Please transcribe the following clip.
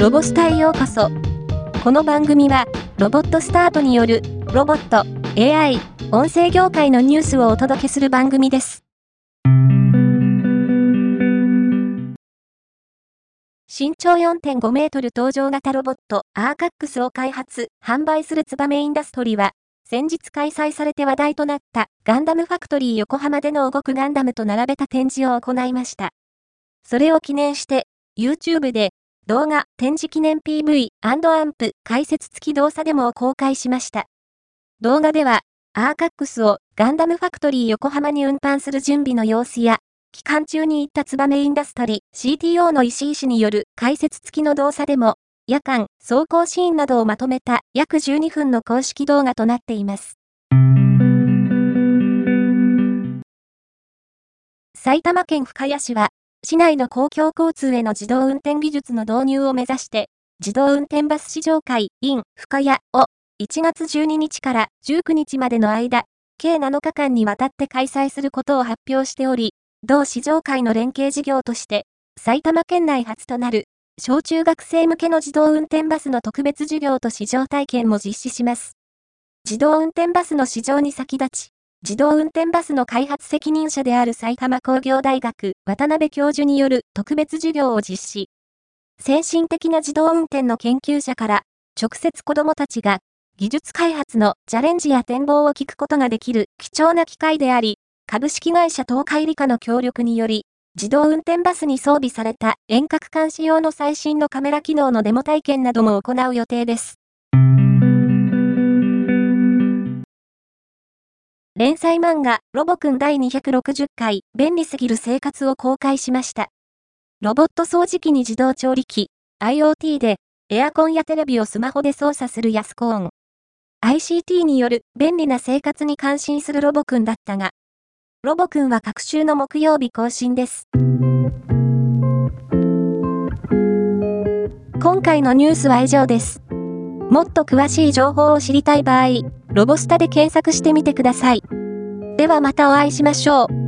ロボスタへようこそ。この番組は、ロボットスタートによる、ロボット、AI、音声業界のニュースをお届けする番組です。身長4.5メートル登場型ロボット、アーカックスを開発、販売するツバメインダストリは、先日開催されて話題となったガンダムファクトリー横浜での動くガンダムと並べた展示を行いました。それを記念して、YouTube で動画、展示記念 PV& アンプ、解説付き動作デモを公開しました。動画では、アーカックスをガンダムファクトリー横浜に運搬する準備の様子や、期間中に行ったツバメインダストリー CTO の石井氏による解説付きの動作デモ、夜間、走行シーンなどをまとめた約12分の公式動画となっています。埼玉県深谷市は、市内の公共交通への自動運転技術の導入を目指して、自動運転バス試乗会 in 深谷を1月12日から19日までの間、計7日間にわたって開催することを発表しており、同試乗会の連携事業として、埼玉県内初となる、小中学生向けの自動運転バスの特別授業と試乗体験も実施します。自動運転バスの試乗に先立ち、自動運転バスの開発責任者である埼玉工業大学渡辺教授による特別授業を実施。先進的な自動運転の研究者から直接子供たちが技術開発のチャレンジや展望を聞くことができる貴重な機会であり、株式会社東海理科の協力により、自動運転バスに装備された遠隔監視用の最新のカメラ機能のデモ体験なども行う予定です。連載漫画、ロボくん第260回、便利すぎる生活を公開しました。ロボット掃除機に自動調理器、IoT で、エアコンやテレビをスマホで操作するヤスコーン。ICT による便利な生活に感心するロボくんだったが、ロボくんは各週の木曜日更新です。今回のニュースは以上です。もっと詳しい情報を知りたい場合、ロボスタで検索してみてください。ではまたお会いしましょう。